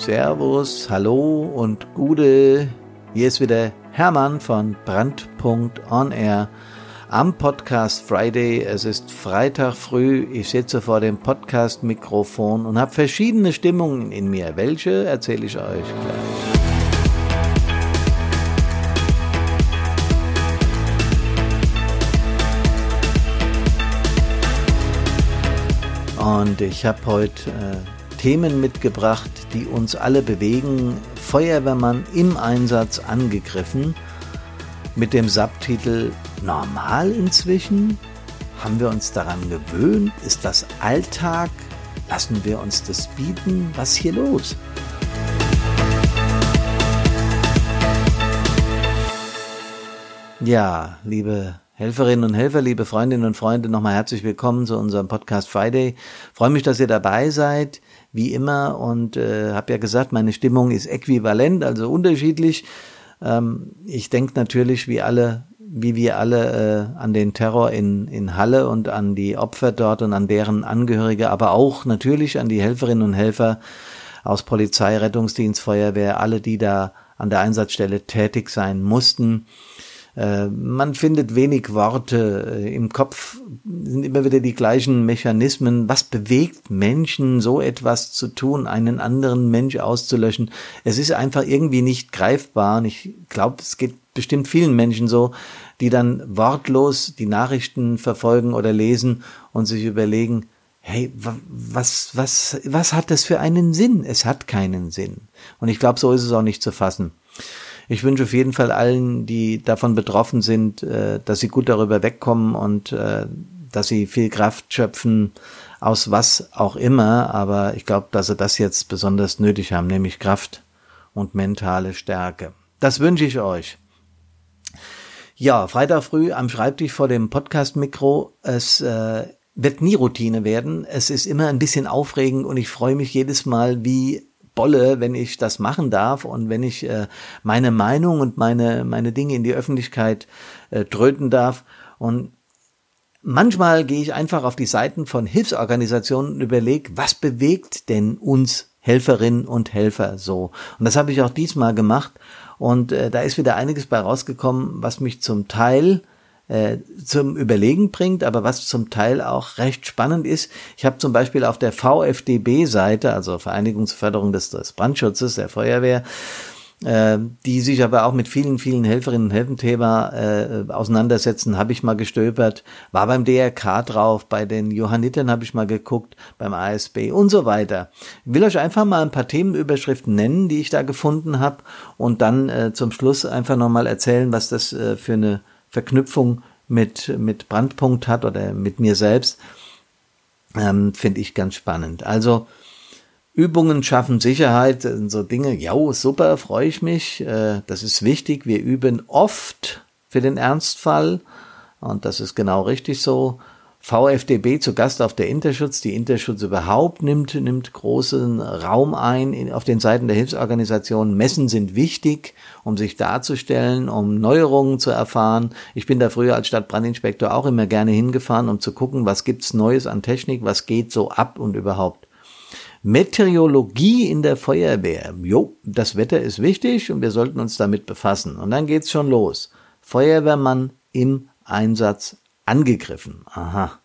Servus, Hallo und Gude. Hier ist wieder Hermann von Brandpunkt On Air am Podcast Friday. Es ist Freitag früh. Ich sitze vor dem Podcast-Mikrofon und habe verschiedene Stimmungen in mir. Welche erzähle ich euch gleich. Und ich habe heute äh, Themen mitgebracht, die uns alle bewegen. Feuerwehrmann im Einsatz angegriffen. Mit dem Subtitel Normal inzwischen? Haben wir uns daran gewöhnt? Ist das Alltag? Lassen wir uns das bieten? Was ist hier los? Ja, liebe Helferinnen und Helfer, liebe Freundinnen und Freunde, nochmal herzlich willkommen zu unserem Podcast Friday. Freue mich, dass ihr dabei seid, wie immer, und äh, habe ja gesagt, meine Stimmung ist äquivalent, also unterschiedlich. Ähm, ich denke natürlich, wie alle, wie wir alle, äh, an den Terror in, in Halle und an die Opfer dort und an deren Angehörige, aber auch natürlich an die Helferinnen und Helfer aus Polizei, Rettungsdienst, Feuerwehr, alle, die da an der Einsatzstelle tätig sein mussten. Äh, man findet wenig Worte. Äh, Im Kopf sind immer wieder die gleichen Mechanismen. Was bewegt Menschen, so etwas zu tun, einen anderen Mensch auszulöschen? Es ist einfach irgendwie nicht greifbar. Und ich glaube, es geht bestimmt vielen Menschen so, die dann wortlos die Nachrichten verfolgen oder lesen und sich überlegen, hey, was, was, was hat das für einen Sinn? Es hat keinen Sinn. Und ich glaube, so ist es auch nicht zu fassen. Ich wünsche auf jeden Fall allen, die davon betroffen sind, äh, dass sie gut darüber wegkommen und äh, dass sie viel Kraft schöpfen, aus was auch immer. Aber ich glaube, dass sie das jetzt besonders nötig haben, nämlich Kraft und mentale Stärke. Das wünsche ich euch. Ja, Freitag früh am Schreibtisch vor dem Podcast-Mikro. Es äh, wird nie Routine werden. Es ist immer ein bisschen aufregend und ich freue mich jedes Mal, wie Bolle, wenn ich das machen darf und wenn ich äh, meine Meinung und meine, meine Dinge in die Öffentlichkeit äh, tröten darf. Und manchmal gehe ich einfach auf die Seiten von Hilfsorganisationen und überlege, was bewegt denn uns Helferinnen und Helfer so? Und das habe ich auch diesmal gemacht. Und äh, da ist wieder einiges bei rausgekommen, was mich zum Teil äh, zum Überlegen bringt, aber was zum Teil auch recht spannend ist. Ich habe zum Beispiel auf der VfDB-Seite, also Vereinigungsförderung des, des Brandschutzes, der Feuerwehr, äh, die sich aber auch mit vielen, vielen Helferinnen und Helfenthema äh, auseinandersetzen, habe ich mal gestöbert, war beim DRK drauf, bei den Johannitern habe ich mal geguckt, beim ASB und so weiter. Ich will euch einfach mal ein paar Themenüberschriften nennen, die ich da gefunden habe und dann äh, zum Schluss einfach nochmal erzählen, was das äh, für eine Verknüpfung mit, mit Brandpunkt hat oder mit mir selbst, ähm, finde ich ganz spannend. Also Übungen schaffen Sicherheit, so Dinge, ja, super, freue ich mich, äh, das ist wichtig. Wir üben oft für den Ernstfall und das ist genau richtig so. VfDB zu Gast auf der Interschutz. Die Interschutz überhaupt nimmt, nimmt großen Raum ein in, auf den Seiten der Hilfsorganisationen. Messen sind wichtig, um sich darzustellen, um Neuerungen zu erfahren. Ich bin da früher als Stadtbrandinspektor auch immer gerne hingefahren, um zu gucken, was gibt's Neues an Technik, was geht so ab und überhaupt. Meteorologie in der Feuerwehr. Jo, das Wetter ist wichtig und wir sollten uns damit befassen. Und dann geht's schon los. Feuerwehrmann im Einsatz angegriffen. Aha.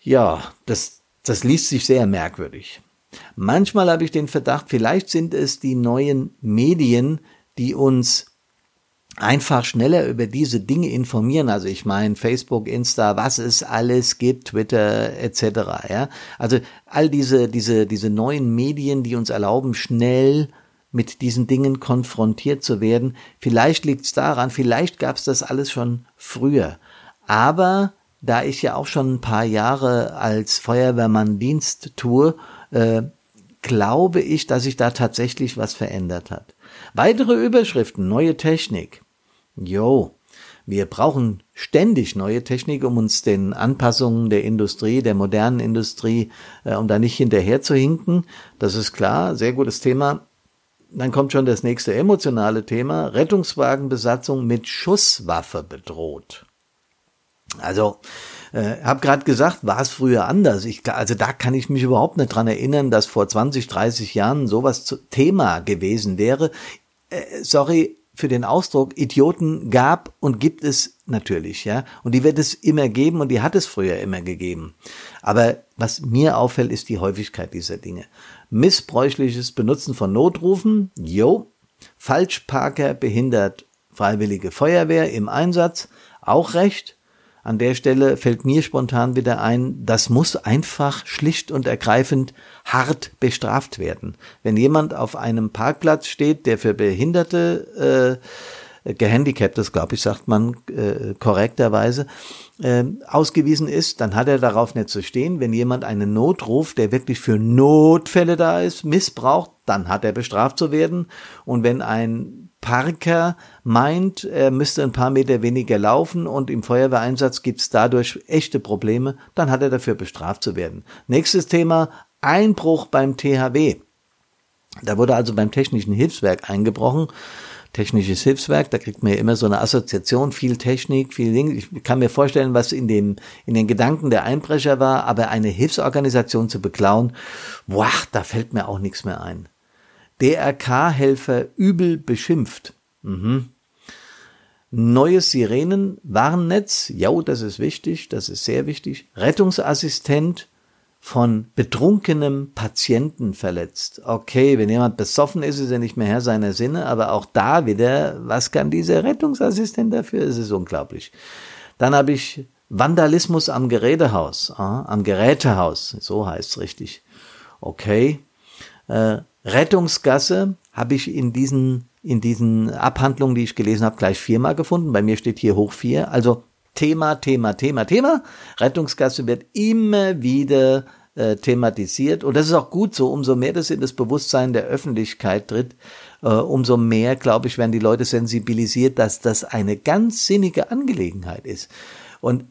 Ja, das, das liest sich sehr merkwürdig. Manchmal habe ich den Verdacht, vielleicht sind es die neuen Medien, die uns einfach schneller über diese Dinge informieren. Also ich meine Facebook, Insta, was es alles gibt, Twitter etc. Ja, also all diese diese diese neuen Medien, die uns erlauben, schnell mit diesen Dingen konfrontiert zu werden. Vielleicht liegt es daran, vielleicht gab es das alles schon früher. Aber da ich ja auch schon ein paar Jahre als Feuerwehrmann Dienst tue, äh, glaube ich, dass sich da tatsächlich was verändert hat. Weitere Überschriften, neue Technik. Jo, wir brauchen ständig neue Technik, um uns den Anpassungen der Industrie, der modernen Industrie, äh, um da nicht hinterher zu hinken. Das ist klar, sehr gutes Thema. Dann kommt schon das nächste emotionale Thema. Rettungswagenbesatzung mit Schusswaffe bedroht. Also, äh, habe gerade gesagt, war es früher anders. Ich, also da kann ich mich überhaupt nicht dran erinnern, dass vor 20, 30 Jahren sowas zu, Thema gewesen wäre. Äh, sorry für den Ausdruck, Idioten gab und gibt es natürlich, ja. Und die wird es immer geben und die hat es früher immer gegeben. Aber was mir auffällt, ist die Häufigkeit dieser Dinge. Missbräuchliches Benutzen von Notrufen, jo. Falschparker behindert Freiwillige Feuerwehr im Einsatz, auch recht. An der Stelle fällt mir spontan wieder ein, das muss einfach schlicht und ergreifend hart bestraft werden. Wenn jemand auf einem Parkplatz steht, der für Behinderte, äh, Gehandicaptes, glaube ich, sagt man äh, korrekterweise, äh, ausgewiesen ist, dann hat er darauf nicht zu stehen. Wenn jemand einen Notruf, der wirklich für Notfälle da ist, missbraucht, dann hat er bestraft zu werden. Und wenn ein Parker meint, er müsste ein paar Meter weniger laufen und im Feuerwehreinsatz gibt es dadurch echte Probleme, dann hat er dafür bestraft zu werden. Nächstes Thema, Einbruch beim THW. Da wurde also beim Technischen Hilfswerk eingebrochen. Technisches Hilfswerk, da kriegt man ja immer so eine Assoziation, viel Technik, viel Dinge. Ich kann mir vorstellen, was in dem, in den Gedanken der Einbrecher war, aber eine Hilfsorganisation zu beklauen, boah, da fällt mir auch nichts mehr ein. DRK-Helfer übel beschimpft. Mhm. Neues Sirenen-Warnnetz, ja, das ist wichtig, das ist sehr wichtig. Rettungsassistent von betrunkenem Patienten verletzt. Okay, wenn jemand besoffen ist, ist er nicht mehr Herr seiner Sinne, aber auch da wieder, was kann dieser Rettungsassistent dafür? Es ist unglaublich. Dann habe ich Vandalismus am Gerätehaus, äh, am Gerätehaus, so heißt es richtig. Okay. Äh, Rettungsgasse habe ich in diesen, in diesen Abhandlungen, die ich gelesen habe, gleich viermal gefunden. Bei mir steht hier hoch vier. Also Thema, Thema, Thema, Thema. Rettungsgasse wird immer wieder äh, thematisiert. Und das ist auch gut so. Umso mehr das in das Bewusstsein der Öffentlichkeit tritt, äh, umso mehr, glaube ich, werden die Leute sensibilisiert, dass das eine ganz sinnige Angelegenheit ist. Und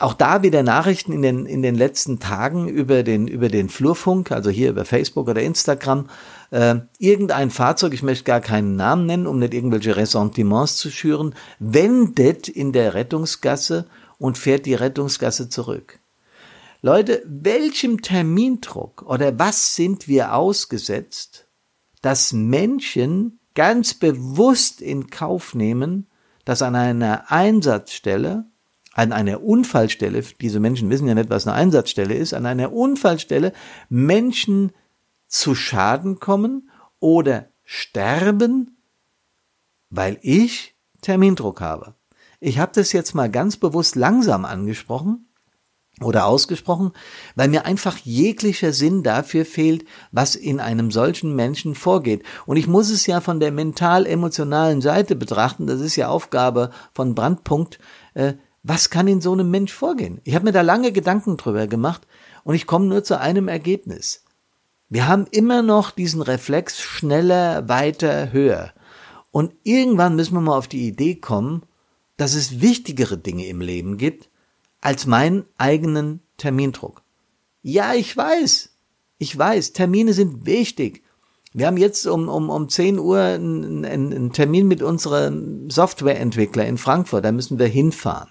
auch da wieder Nachrichten in den, in den letzten Tagen über den, über den Flurfunk, also hier über Facebook oder Instagram. Äh, irgendein Fahrzeug, ich möchte gar keinen Namen nennen, um nicht irgendwelche Ressentiments zu schüren, wendet in der Rettungsgasse und fährt die Rettungsgasse zurück. Leute, welchem Termindruck oder was sind wir ausgesetzt, dass Menschen ganz bewusst in Kauf nehmen, dass an einer Einsatzstelle an einer Unfallstelle, diese Menschen wissen ja nicht, was eine Einsatzstelle ist, an einer Unfallstelle Menschen zu Schaden kommen oder sterben, weil ich Termindruck habe. Ich habe das jetzt mal ganz bewusst langsam angesprochen oder ausgesprochen, weil mir einfach jeglicher Sinn dafür fehlt, was in einem solchen Menschen vorgeht. Und ich muss es ja von der mental-emotionalen Seite betrachten, das ist ja Aufgabe von Brandpunkt, äh, was kann in so einem Mensch vorgehen? Ich habe mir da lange Gedanken drüber gemacht und ich komme nur zu einem Ergebnis. Wir haben immer noch diesen Reflex schneller, weiter, höher. Und irgendwann müssen wir mal auf die Idee kommen, dass es wichtigere Dinge im Leben gibt als meinen eigenen Termindruck. Ja, ich weiß. Ich weiß, Termine sind wichtig. Wir haben jetzt um, um, um 10 Uhr einen, einen Termin mit unserem Softwareentwickler in Frankfurt. Da müssen wir hinfahren.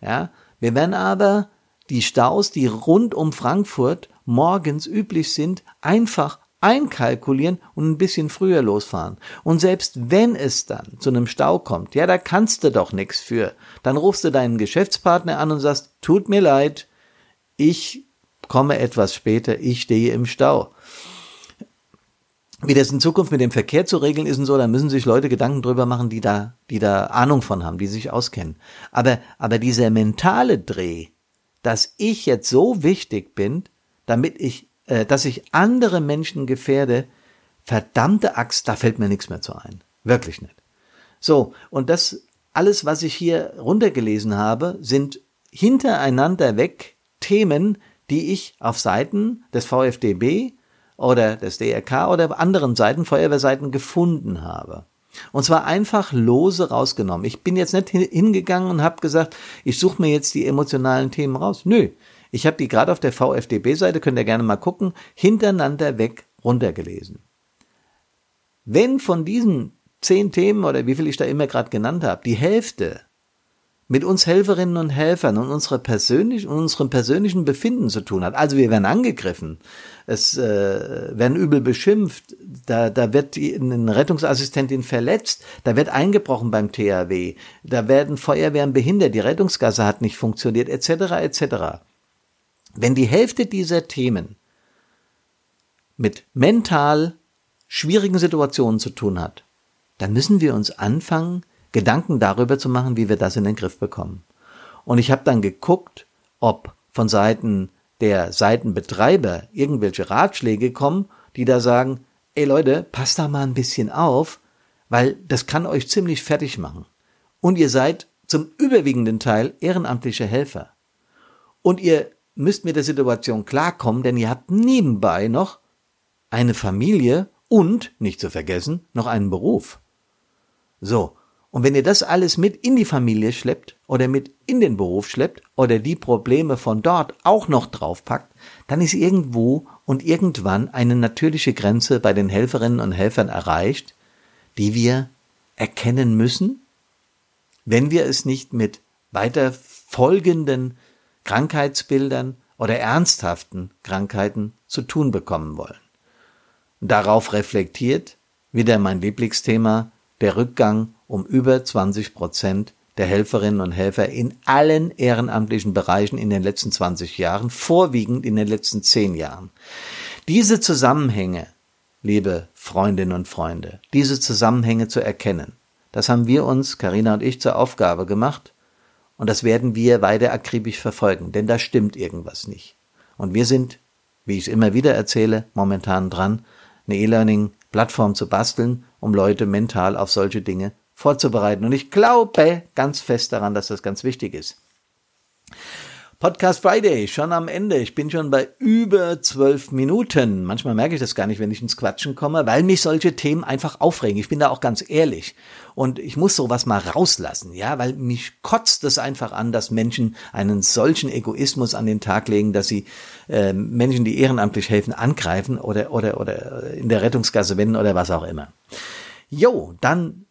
Ja, wir werden aber die Staus, die rund um Frankfurt morgens üblich sind, einfach einkalkulieren und ein bisschen früher losfahren. Und selbst wenn es dann zu einem Stau kommt, ja, da kannst du doch nichts für. Dann rufst du deinen Geschäftspartner an und sagst, tut mir leid, ich komme etwas später, ich stehe im Stau. Wie das in Zukunft mit dem Verkehr zu regeln ist und so, da müssen sich Leute Gedanken drüber machen, die da, die da Ahnung von haben, die sich auskennen. Aber, aber dieser mentale Dreh, dass ich jetzt so wichtig bin, damit ich, äh, dass ich andere Menschen gefährde, verdammte Axt, da fällt mir nichts mehr zu ein. Wirklich nicht. So, und das alles, was ich hier runtergelesen habe, sind hintereinander weg Themen, die ich auf Seiten des VfDB, oder des DRK oder anderen Seiten, Feuerwehrseiten gefunden habe. Und zwar einfach lose rausgenommen. Ich bin jetzt nicht hingegangen und habe gesagt, ich suche mir jetzt die emotionalen Themen raus. Nö, ich habe die gerade auf der VfDB-Seite, könnt ihr gerne mal gucken, hintereinander weg runtergelesen. Wenn von diesen zehn Themen oder wie viel ich da immer gerade genannt habe, die Hälfte mit uns Helferinnen und Helfern und, unsere persönlich, unserem persönlichen Befinden zu tun hat. Also wir werden angegriffen, es äh, werden übel beschimpft, da, da wird die, eine Rettungsassistentin verletzt, da wird eingebrochen beim THW, da werden Feuerwehren behindert, die Rettungsgasse hat nicht funktioniert, etc. etc. Wenn die Hälfte dieser Themen mit mental schwierigen Situationen zu tun hat, dann müssen wir uns anfangen, Gedanken darüber zu machen, wie wir das in den Griff bekommen. Und ich habe dann geguckt, ob von Seiten der Seitenbetreiber irgendwelche Ratschläge kommen, die da sagen, ey Leute, passt da mal ein bisschen auf, weil das kann euch ziemlich fertig machen. Und ihr seid zum überwiegenden Teil ehrenamtliche Helfer. Und ihr müsst mit der Situation klarkommen, denn ihr habt nebenbei noch eine Familie und, nicht zu vergessen, noch einen Beruf. So, und wenn ihr das alles mit in die Familie schleppt oder mit in den Beruf schleppt oder die Probleme von dort auch noch draufpackt, dann ist irgendwo und irgendwann eine natürliche Grenze bei den Helferinnen und Helfern erreicht, die wir erkennen müssen, wenn wir es nicht mit weiter folgenden Krankheitsbildern oder ernsthaften Krankheiten zu tun bekommen wollen. Darauf reflektiert wieder mein Lieblingsthema der Rückgang um über 20 Prozent der Helferinnen und Helfer in allen ehrenamtlichen Bereichen in den letzten 20 Jahren, vorwiegend in den letzten 10 Jahren. Diese Zusammenhänge, liebe Freundinnen und Freunde, diese Zusammenhänge zu erkennen, das haben wir uns, Karina und ich, zur Aufgabe gemacht und das werden wir weiter akribisch verfolgen, denn da stimmt irgendwas nicht. Und wir sind, wie ich es immer wieder erzähle, momentan dran, eine E-Learning-Plattform zu basteln, um Leute mental auf solche Dinge vorzubereiten. Und ich glaube ganz fest daran, dass das ganz wichtig ist. Podcast Friday, schon am Ende. Ich bin schon bei über zwölf Minuten. Manchmal merke ich das gar nicht, wenn ich ins Quatschen komme, weil mich solche Themen einfach aufregen. Ich bin da auch ganz ehrlich. Und ich muss sowas mal rauslassen, ja, weil mich kotzt es einfach an, dass Menschen einen solchen Egoismus an den Tag legen, dass sie äh, Menschen, die ehrenamtlich helfen, angreifen oder, oder, oder in der Rettungsgasse wenden oder was auch immer. Jo, dann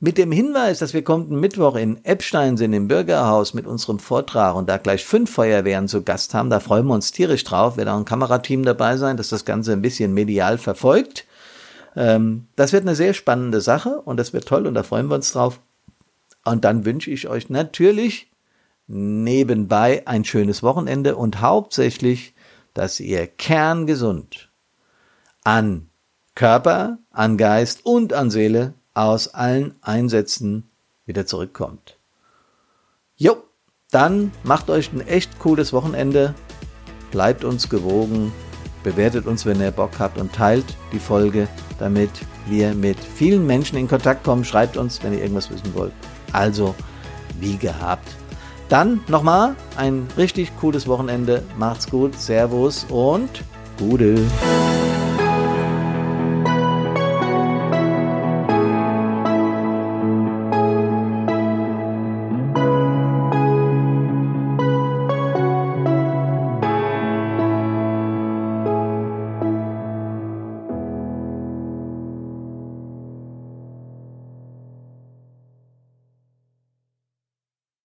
mit dem Hinweis, dass wir kommenden Mittwoch in Eppstein sind im Bürgerhaus mit unserem Vortrag und da gleich fünf Feuerwehren zu Gast haben, da freuen wir uns tierisch drauf. Wird auch ein Kamerateam dabei sein, das das Ganze ein bisschen medial verfolgt. Ähm, das wird eine sehr spannende Sache und das wird toll und da freuen wir uns drauf. Und dann wünsche ich euch natürlich nebenbei ein schönes Wochenende und hauptsächlich, dass ihr kerngesund an Körper, an Geist und an Seele aus allen Einsätzen wieder zurückkommt. Jo, dann macht euch ein echt cooles Wochenende, bleibt uns gewogen, bewertet uns, wenn ihr Bock habt und teilt die Folge, damit wir mit vielen Menschen in Kontakt kommen. Schreibt uns, wenn ihr irgendwas wissen wollt. Also, wie gehabt. Dann nochmal ein richtig cooles Wochenende. Macht's gut, Servus und Gute.